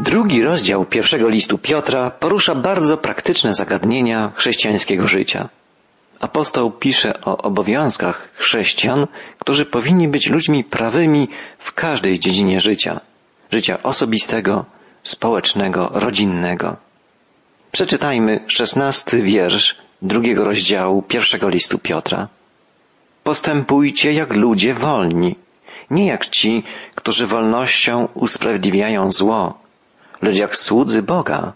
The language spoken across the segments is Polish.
Drugi rozdział pierwszego listu Piotra porusza bardzo praktyczne zagadnienia chrześcijańskiego życia. Apostoł pisze o obowiązkach chrześcijan, którzy powinni być ludźmi prawymi w każdej dziedzinie życia. Życia osobistego, społecznego, rodzinnego. Przeczytajmy szesnasty wiersz drugiego rozdziału pierwszego listu Piotra. Postępujcie jak ludzie wolni, nie jak ci, którzy wolnością usprawiedliwiają zło, lecz jak słudzy Boga.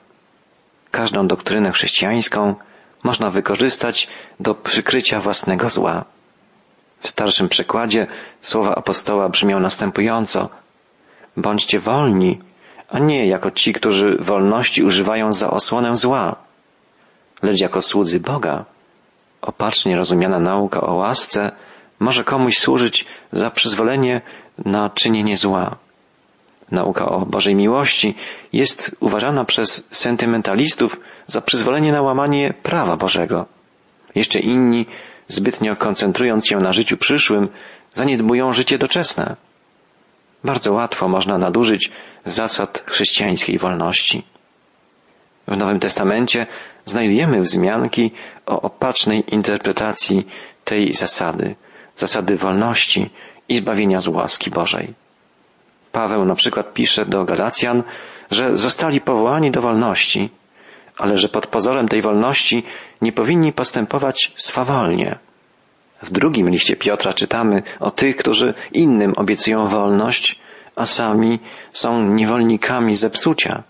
Każdą doktrynę chrześcijańską można wykorzystać do przykrycia własnego zła. W starszym przekładzie słowa apostoła brzmią następująco. Bądźcie wolni, a nie jako ci, którzy wolności używają za osłonę zła, lecz jako słudzy Boga. Opacznie rozumiana nauka o łasce może komuś służyć za przyzwolenie na czynienie zła. Nauka o Bożej miłości jest uważana przez sentymentalistów za przyzwolenie na łamanie prawa Bożego. Jeszcze inni, zbytnio koncentrując się na życiu przyszłym, zaniedbują życie doczesne. Bardzo łatwo można nadużyć zasad chrześcijańskiej wolności. W Nowym Testamencie znajdujemy wzmianki o opacznej interpretacji tej zasady, zasady wolności i zbawienia z łaski Bożej. Paweł na przykład pisze do Galacjan, że zostali powołani do wolności, ale że pod pozorem tej wolności nie powinni postępować swawolnie. W drugim liście Piotra czytamy o tych, którzy innym obiecują wolność, a sami są niewolnikami zepsucia.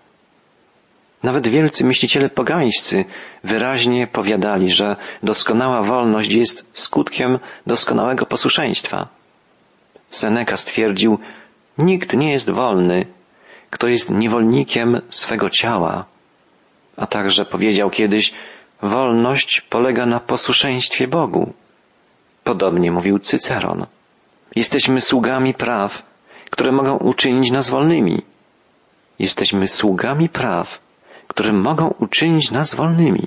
Nawet wielcy myśliciele pogańscy wyraźnie powiadali, że doskonała wolność jest skutkiem doskonałego posłuszeństwa. Seneca stwierdził, nikt nie jest wolny, kto jest niewolnikiem swego ciała. A także powiedział kiedyś, wolność polega na posłuszeństwie Bogu. Podobnie mówił Cyceron. Jesteśmy sługami praw, które mogą uczynić nas wolnymi. Jesteśmy sługami praw, które mogą uczynić nas wolnymi.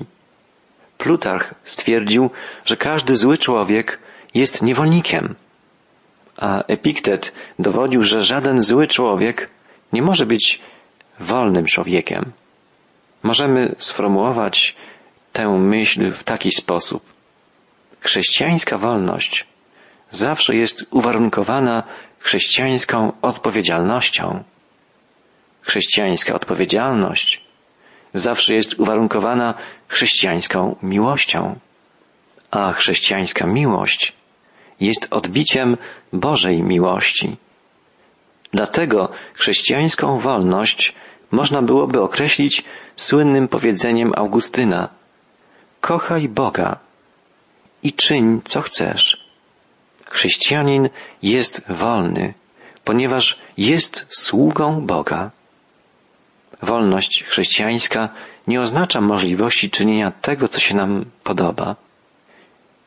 Plutarch stwierdził, że każdy zły człowiek jest niewolnikiem, a Epiktet dowodził, że żaden zły człowiek nie może być wolnym człowiekiem. Możemy sformułować tę myśl w taki sposób. Chrześcijańska wolność zawsze jest uwarunkowana chrześcijańską odpowiedzialnością. Chrześcijańska odpowiedzialność zawsze jest uwarunkowana chrześcijańską miłością, a chrześcijańska miłość jest odbiciem Bożej miłości. Dlatego chrześcijańską wolność można byłoby określić słynnym powiedzeniem Augustyna Kochaj Boga i czyń co chcesz. Chrześcijanin jest wolny, ponieważ jest sługą Boga. Wolność chrześcijańska nie oznacza możliwości czynienia tego, co się nam podoba.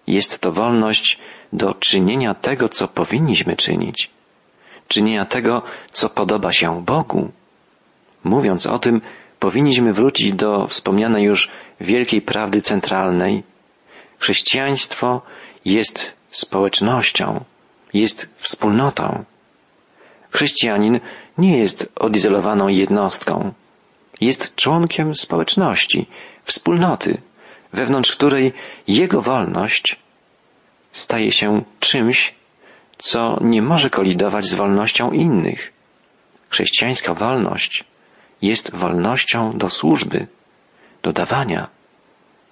Jest to wolność do czynienia tego, co powinniśmy czynić, czynienia tego, co podoba się Bogu. Mówiąc o tym, powinniśmy wrócić do wspomnianej już wielkiej prawdy centralnej. Chrześcijaństwo jest społecznością, jest wspólnotą. Chrześcijanin nie jest odizolowaną jednostką. Jest członkiem społeczności, wspólnoty, wewnątrz której jego wolność staje się czymś, co nie może kolidować z wolnością innych. Chrześcijańska wolność jest wolnością do służby, do dawania,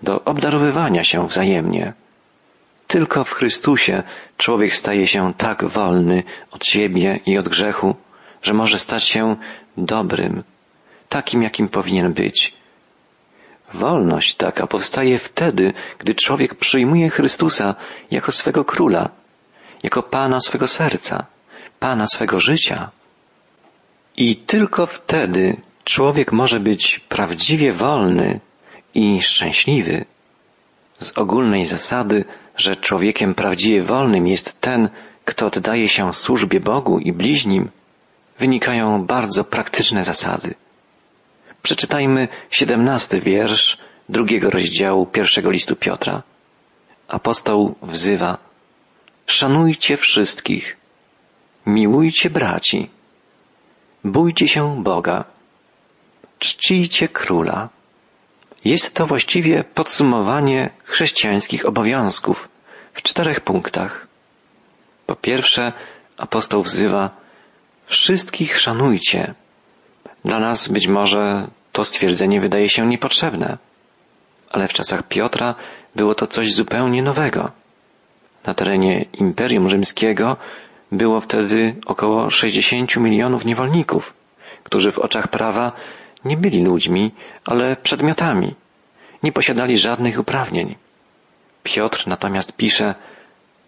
do obdarowywania się wzajemnie. Tylko w Chrystusie człowiek staje się tak wolny od siebie i od grzechu, że może stać się dobrym, takim jakim powinien być. Wolność taka powstaje wtedy, gdy człowiek przyjmuje Chrystusa jako swego króla, jako Pana swego serca, Pana swego życia. I tylko wtedy człowiek może być prawdziwie wolny i szczęśliwy. Z ogólnej zasady, że człowiekiem prawdziwie wolnym jest ten, kto oddaje się służbie Bogu i bliźnim, wynikają bardzo praktyczne zasady. Przeczytajmy siedemnasty wiersz drugiego rozdziału pierwszego listu Piotra. Apostoł wzywa Szanujcie wszystkich, miłujcie braci, bójcie się Boga, czcijcie króla. Jest to właściwie podsumowanie chrześcijańskich obowiązków w czterech punktach. Po pierwsze, apostoł wzywa wszystkich szanujcie. Dla nas być może to stwierdzenie wydaje się niepotrzebne, ale w czasach Piotra było to coś zupełnie nowego. Na terenie Imperium Rzymskiego było wtedy około 60 milionów niewolników, którzy w oczach prawa nie byli ludźmi, ale przedmiotami. Nie posiadali żadnych uprawnień. Piotr natomiast pisze,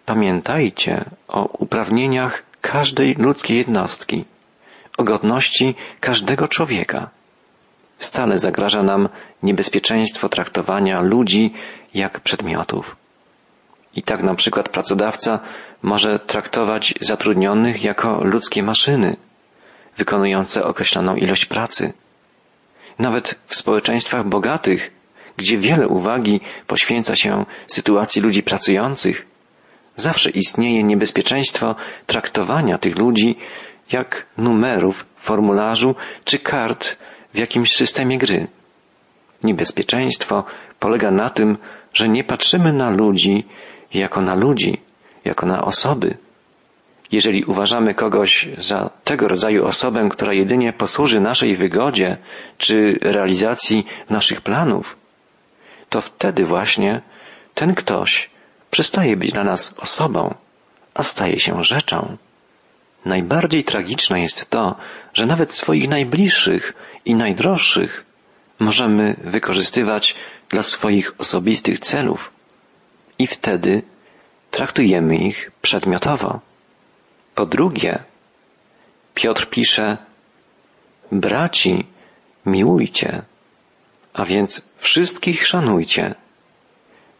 pamiętajcie o uprawnieniach każdej ludzkiej jednostki, o godności każdego człowieka. Stale zagraża nam niebezpieczeństwo traktowania ludzi jak przedmiotów. I tak na przykład pracodawca może traktować zatrudnionych jako ludzkie maszyny, wykonujące określoną ilość pracy. Nawet w społeczeństwach bogatych, gdzie wiele uwagi poświęca się sytuacji ludzi pracujących, zawsze istnieje niebezpieczeństwo traktowania tych ludzi jak numerów formularzu czy kart w jakimś systemie gry. Niebezpieczeństwo polega na tym, że nie patrzymy na ludzi jako na ludzi, jako na osoby. Jeżeli uważamy kogoś za tego rodzaju osobę, która jedynie posłuży naszej wygodzie czy realizacji naszych planów, to wtedy właśnie ten ktoś przestaje być dla nas osobą, a staje się rzeczą. Najbardziej tragiczne jest to, że nawet swoich najbliższych i najdroższych możemy wykorzystywać dla swoich osobistych celów i wtedy traktujemy ich przedmiotowo. Po drugie, Piotr pisze, braci, miłujcie, a więc wszystkich szanujcie.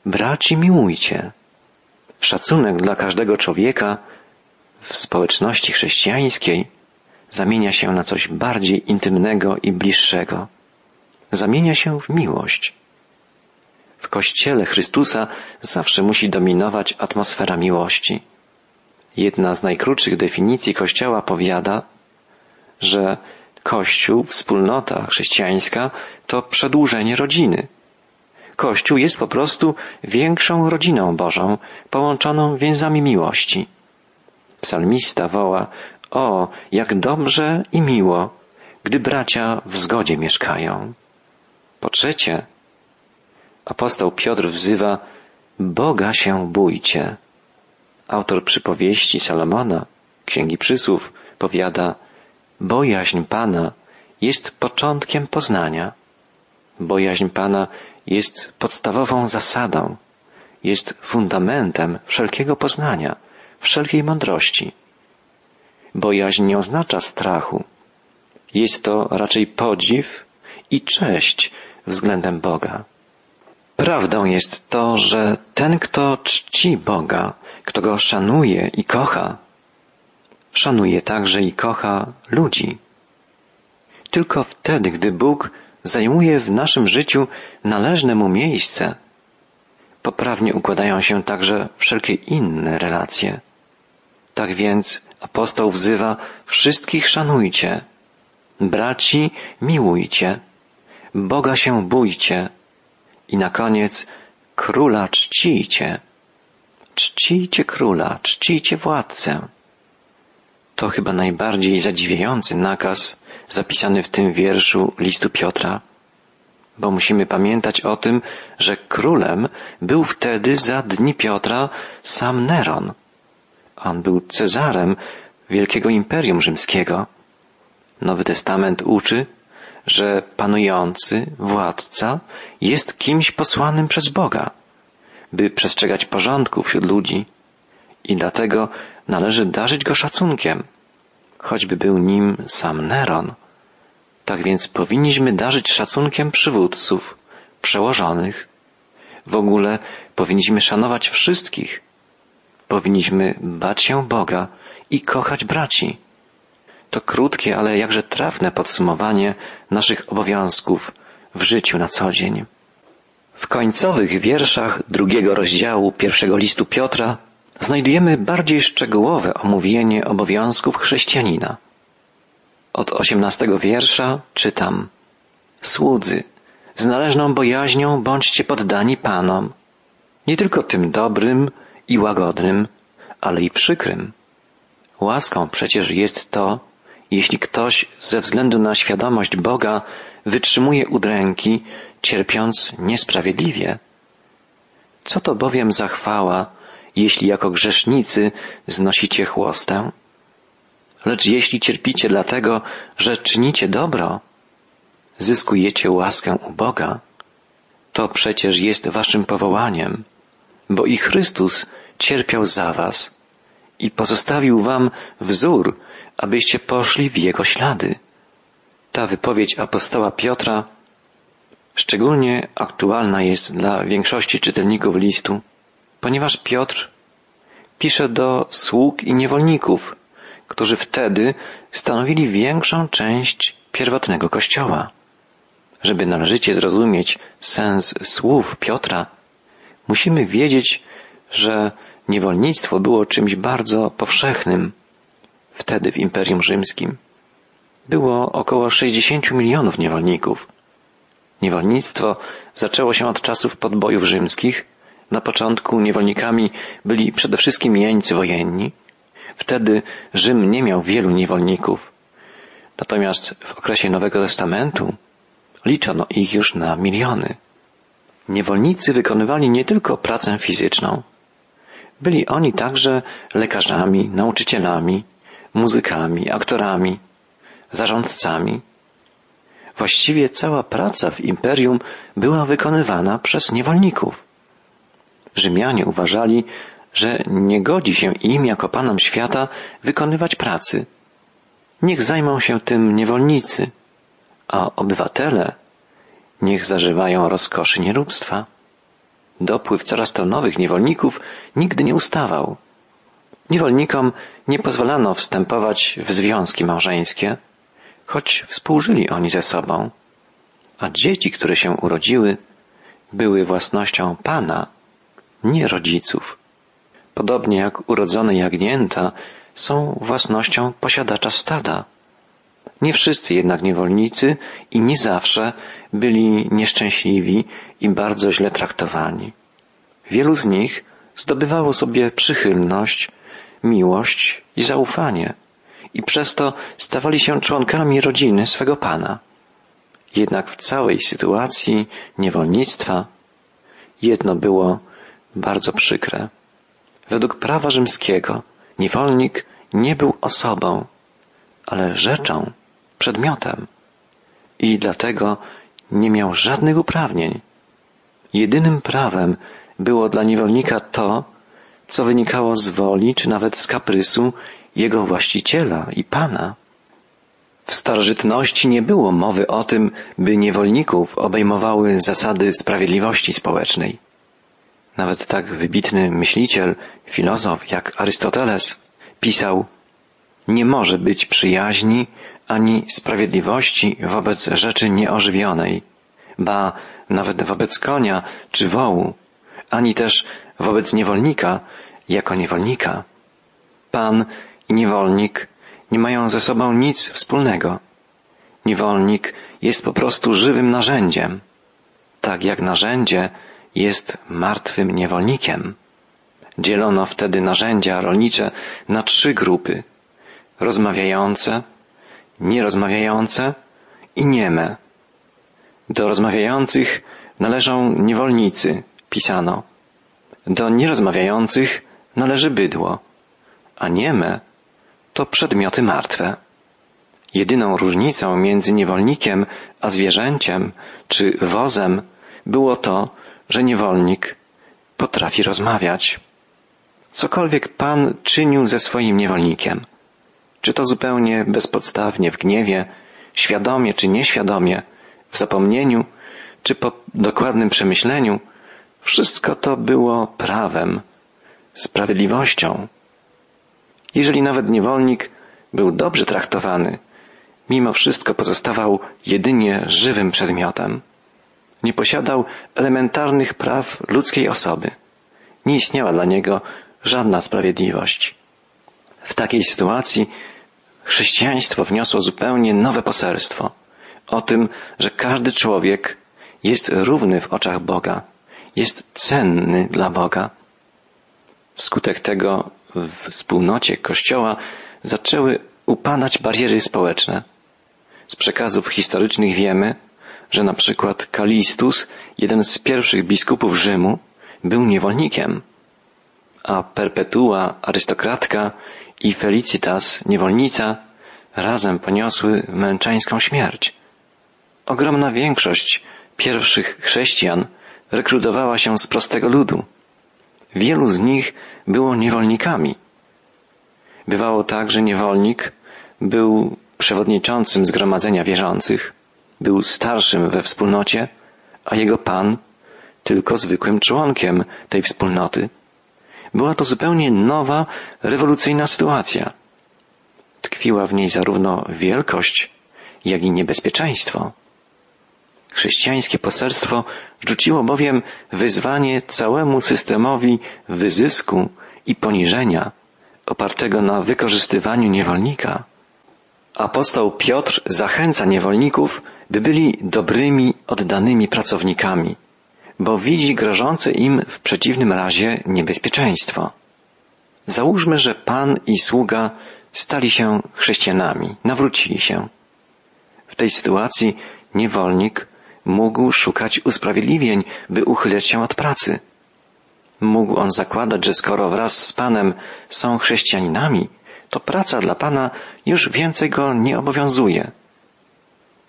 Braci, miłujcie. Szacunek dla każdego człowieka w społeczności chrześcijańskiej zamienia się na coś bardziej intymnego i bliższego. Zamienia się w miłość. W Kościele Chrystusa zawsze musi dominować atmosfera miłości. Jedna z najkrótszych definicji Kościoła powiada, że Kościół, wspólnota chrześcijańska to przedłużenie rodziny. Kościół jest po prostu większą rodziną Bożą, połączoną więzami miłości. Psalmista woła, o, jak dobrze i miło, gdy bracia w zgodzie mieszkają. Po trzecie, apostoł Piotr wzywa, Boga się bójcie. Autor przypowieści Salomona, Księgi Przysłów, powiada, bojaźń Pana jest początkiem poznania. Bojaźń Pana jest podstawową zasadą, jest fundamentem wszelkiego poznania, wszelkiej mądrości. Bojaźń nie oznacza strachu. Jest to raczej podziw i cześć względem Boga. Prawdą jest to, że ten, kto czci Boga, kto go szanuje i kocha, szanuje także i kocha ludzi. Tylko wtedy, gdy Bóg zajmuje w naszym życiu należne mu miejsce, poprawnie układają się także wszelkie inne relacje. Tak więc apostoł wzywa wszystkich szanujcie, braci miłujcie, Boga się bójcie i na koniec króla czcijcie. Czcijcie króla, czcijcie władcę. To chyba najbardziej zadziwiający nakaz zapisany w tym wierszu listu Piotra, bo musimy pamiętać o tym, że królem był wtedy za dni Piotra sam Neron. On był Cezarem wielkiego imperium rzymskiego. Nowy Testament uczy, że panujący, władca jest kimś posłanym przez Boga, by przestrzegać porządku wśród ludzi i dlatego należy darzyć go szacunkiem, choćby był nim sam Neron. Tak więc powinniśmy darzyć szacunkiem przywódców, przełożonych. W ogóle powinniśmy szanować wszystkich. Powinniśmy bać się Boga i kochać braci. To krótkie, ale jakże trafne podsumowanie naszych obowiązków w życiu na co dzień. W końcowych wierszach drugiego rozdziału pierwszego listu Piotra znajdujemy bardziej szczegółowe omówienie obowiązków chrześcijanina. Od osiemnastego wiersza czytam Słudzy, z należną bojaźnią bądźcie poddani Panom, nie tylko tym dobrym i łagodnym, ale i przykrym. Łaską przecież jest to, jeśli ktoś ze względu na świadomość Boga wytrzymuje udręki, cierpiąc niesprawiedliwie. Co to bowiem za chwała, jeśli jako grzesznicy znosicie chłostę? Lecz jeśli cierpicie dlatego, że czynicie dobro, zyskujecie łaskę u Boga, to przecież jest waszym powołaniem, bo i Chrystus cierpiał za was i pozostawił wam wzór, abyście poszli w jego ślady. Ta wypowiedź apostoła Piotra szczególnie aktualna jest dla większości czytelników listu, ponieważ Piotr pisze do sług i niewolników, którzy wtedy stanowili większą część pierwotnego kościoła. Żeby należycie zrozumieć sens słów Piotra, musimy wiedzieć, że niewolnictwo było czymś bardzo powszechnym wtedy w Imperium Rzymskim. Było około 60 milionów niewolników. Niewolnictwo zaczęło się od czasów podbojów rzymskich. Na początku niewolnikami byli przede wszystkim jeńcy wojenni. Wtedy Rzym nie miał wielu niewolników. Natomiast w okresie Nowego Testamentu liczono ich już na miliony. Niewolnicy wykonywali nie tylko pracę fizyczną. Byli oni także lekarzami, nauczycielami, muzykami, aktorami, zarządcami. Właściwie cała praca w imperium była wykonywana przez niewolników. Rzymianie uważali, że nie godzi się im jako panom świata wykonywać pracy. Niech zajmą się tym niewolnicy, a obywatele niech zażywają rozkoszy nieróbstwa. Dopływ coraz to nowych niewolników nigdy nie ustawał. Niewolnikom nie pozwalano wstępować w związki małżeńskie, choć współżyli oni ze sobą, a dzieci, które się urodziły, były własnością Pana, nie rodziców. Podobnie jak urodzone jagnięta są własnością posiadacza stada. Nie wszyscy jednak niewolnicy i nie zawsze byli nieszczęśliwi i bardzo źle traktowani. Wielu z nich zdobywało sobie przychylność, miłość i zaufanie i przez to stawali się członkami rodziny swego Pana. Jednak w całej sytuacji niewolnictwa jedno było bardzo przykre. Według prawa rzymskiego niewolnik nie był osobą, ale rzeczą, przedmiotem i dlatego nie miał żadnych uprawnień. Jedynym prawem było dla niewolnika to, co wynikało z woli czy nawet z kaprysu jego właściciela i pana. W starożytności nie było mowy o tym, by niewolników obejmowały zasady sprawiedliwości społecznej. Nawet tak wybitny myśliciel, filozof jak Arystoteles pisał Nie może być przyjaźni ani sprawiedliwości wobec rzeczy nieożywionej, ba nawet wobec konia czy wołu, ani też wobec niewolnika jako niewolnika. Pan i niewolnik nie mają ze sobą nic wspólnego. Niewolnik jest po prostu żywym narzędziem, tak jak narzędzie jest martwym niewolnikiem. Dzielono wtedy narzędzia rolnicze na trzy grupy rozmawiające, nierozmawiające i nieme. Do rozmawiających należą niewolnicy, pisano. Do nierozmawiających należy bydło, a nieme to przedmioty martwe. Jedyną różnicą między niewolnikiem a zwierzęciem czy wozem było to, że niewolnik potrafi rozmawiać. Cokolwiek Pan czynił ze swoim niewolnikiem, czy to zupełnie bezpodstawnie, w gniewie, świadomie czy nieświadomie, w zapomnieniu, czy po dokładnym przemyśleniu, wszystko to było prawem, sprawiedliwością. Jeżeli nawet niewolnik był dobrze traktowany, mimo wszystko pozostawał jedynie żywym przedmiotem. Nie posiadał elementarnych praw ludzkiej osoby. Nie istniała dla niego żadna sprawiedliwość. W takiej sytuacji chrześcijaństwo wniosło zupełnie nowe poselstwo. o tym, że każdy człowiek jest równy w oczach Boga, jest cenny dla Boga. Wskutek tego w wspólnocie Kościoła zaczęły upadać bariery społeczne. Z przekazów historycznych wiemy, że na przykład Kalistus, jeden z pierwszych biskupów Rzymu, był niewolnikiem, a Perpetua, arystokratka i Felicitas, niewolnica, razem poniosły męczeńską śmierć. Ogromna większość pierwszych chrześcijan rekrutowała się z prostego ludu. Wielu z nich było niewolnikami. Bywało tak, że niewolnik był przewodniczącym zgromadzenia wierzących, był starszym we wspólnocie, a jego pan tylko zwykłym członkiem tej wspólnoty. Była to zupełnie nowa, rewolucyjna sytuacja. Tkwiła w niej zarówno wielkość, jak i niebezpieczeństwo. Chrześcijańskie poselstwo rzuciło bowiem wyzwanie całemu systemowi wyzysku i poniżenia, opartego na wykorzystywaniu niewolnika. Apostoł Piotr zachęca niewolników, by byli dobrymi, oddanymi pracownikami, bo widzi grożące im w przeciwnym razie niebezpieczeństwo. Załóżmy, że Pan i sługa stali się chrześcijanami, nawrócili się. W tej sytuacji niewolnik mógł szukać usprawiedliwień, by uchylać się od pracy. Mógł on zakładać, że skoro wraz z Panem są chrześcijaninami, to praca dla Pana już więcej go nie obowiązuje.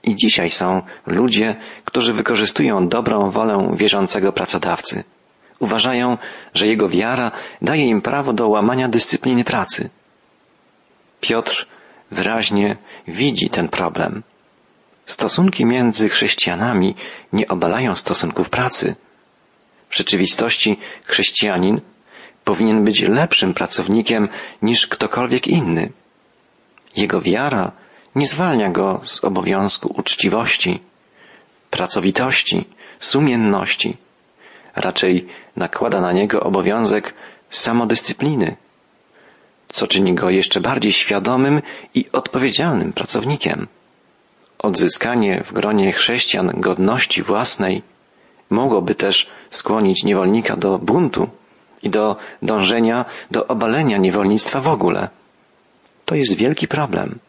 I dzisiaj są ludzie, którzy wykorzystują dobrą wolę wierzącego pracodawcy. Uważają, że jego wiara daje im prawo do łamania dyscypliny pracy. Piotr wyraźnie widzi ten problem. Stosunki między chrześcijanami nie obalają stosunków pracy. W rzeczywistości chrześcijanin powinien być lepszym pracownikiem niż ktokolwiek inny. Jego wiara nie zwalnia go z obowiązku uczciwości, pracowitości, sumienności. Raczej nakłada na niego obowiązek samodyscypliny, co czyni go jeszcze bardziej świadomym i odpowiedzialnym pracownikiem. Odzyskanie w gronie chrześcijan godności własnej mogłoby też skłonić niewolnika do buntu i do dążenia do obalenia niewolnictwa w ogóle. To jest wielki problem.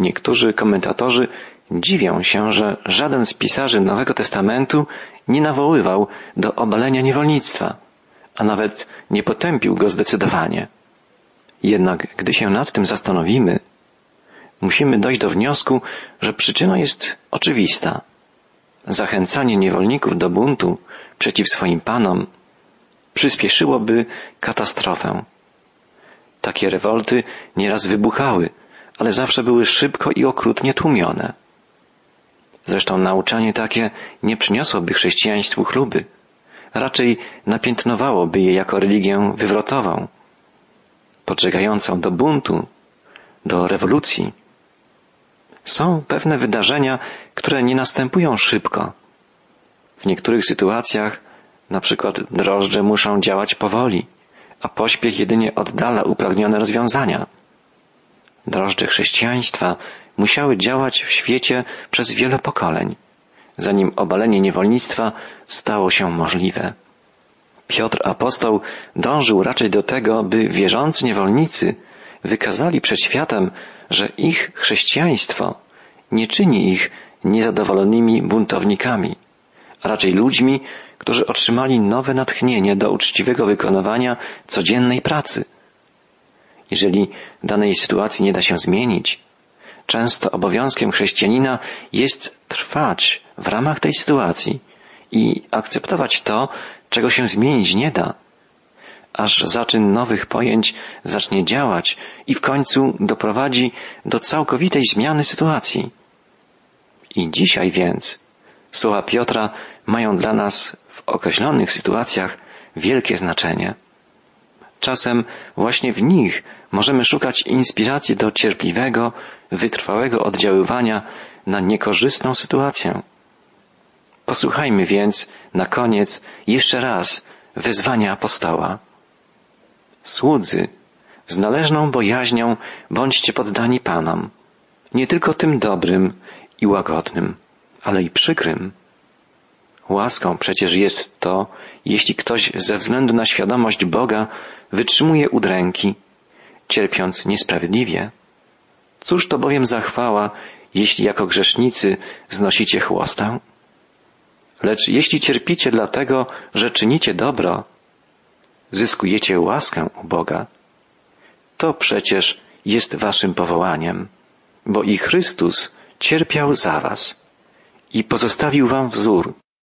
Niektórzy komentatorzy dziwią się, że żaden z pisarzy Nowego Testamentu nie nawoływał do obalenia niewolnictwa, a nawet nie potępił go zdecydowanie. Jednak gdy się nad tym zastanowimy, musimy dojść do wniosku, że przyczyna jest oczywista. Zachęcanie niewolników do buntu przeciw swoim panom przyspieszyłoby katastrofę. Takie rewolty nieraz wybuchały, ale zawsze były szybko i okrutnie tłumione. Zresztą nauczanie takie nie przyniosłoby chrześcijaństwu chluby, raczej napiętnowałoby je jako religię wywrotową, podżegającą do buntu, do rewolucji. Są pewne wydarzenia, które nie następują szybko. W niektórych sytuacjach, na przykład drożdże muszą działać powoli, a pośpiech jedynie oddala upragnione rozwiązania. Drożdże chrześcijaństwa musiały działać w świecie przez wiele pokoleń, zanim obalenie niewolnictwa stało się możliwe. Piotr apostoł dążył raczej do tego, by wierzący niewolnicy wykazali przed światem, że ich chrześcijaństwo nie czyni ich niezadowolonymi buntownikami, a raczej ludźmi, którzy otrzymali nowe natchnienie do uczciwego wykonywania codziennej pracy. Jeżeli danej sytuacji nie da się zmienić, często obowiązkiem chrześcijanina jest trwać w ramach tej sytuacji i akceptować to, czego się zmienić nie da, aż zaczyn nowych pojęć zacznie działać i w końcu doprowadzi do całkowitej zmiany sytuacji. I dzisiaj więc słowa Piotra mają dla nas w określonych sytuacjach wielkie znaczenie. Czasem właśnie w nich możemy szukać inspiracji do cierpliwego, wytrwałego oddziaływania na niekorzystną sytuację. Posłuchajmy więc na koniec jeszcze raz wezwania apostoła. Słudzy, z należną bojaźnią bądźcie poddani Panom, nie tylko tym dobrym i łagodnym, ale i przykrym. Łaską przecież jest to, jeśli ktoś ze względu na świadomość Boga wytrzymuje udręki, cierpiąc niesprawiedliwie. Cóż to bowiem za chwała, jeśli jako grzesznicy znosicie chłostę? Lecz jeśli cierpicie dlatego, że czynicie dobro, zyskujecie łaskę u Boga, to przecież jest waszym powołaniem, bo i Chrystus cierpiał za was i pozostawił wam wzór,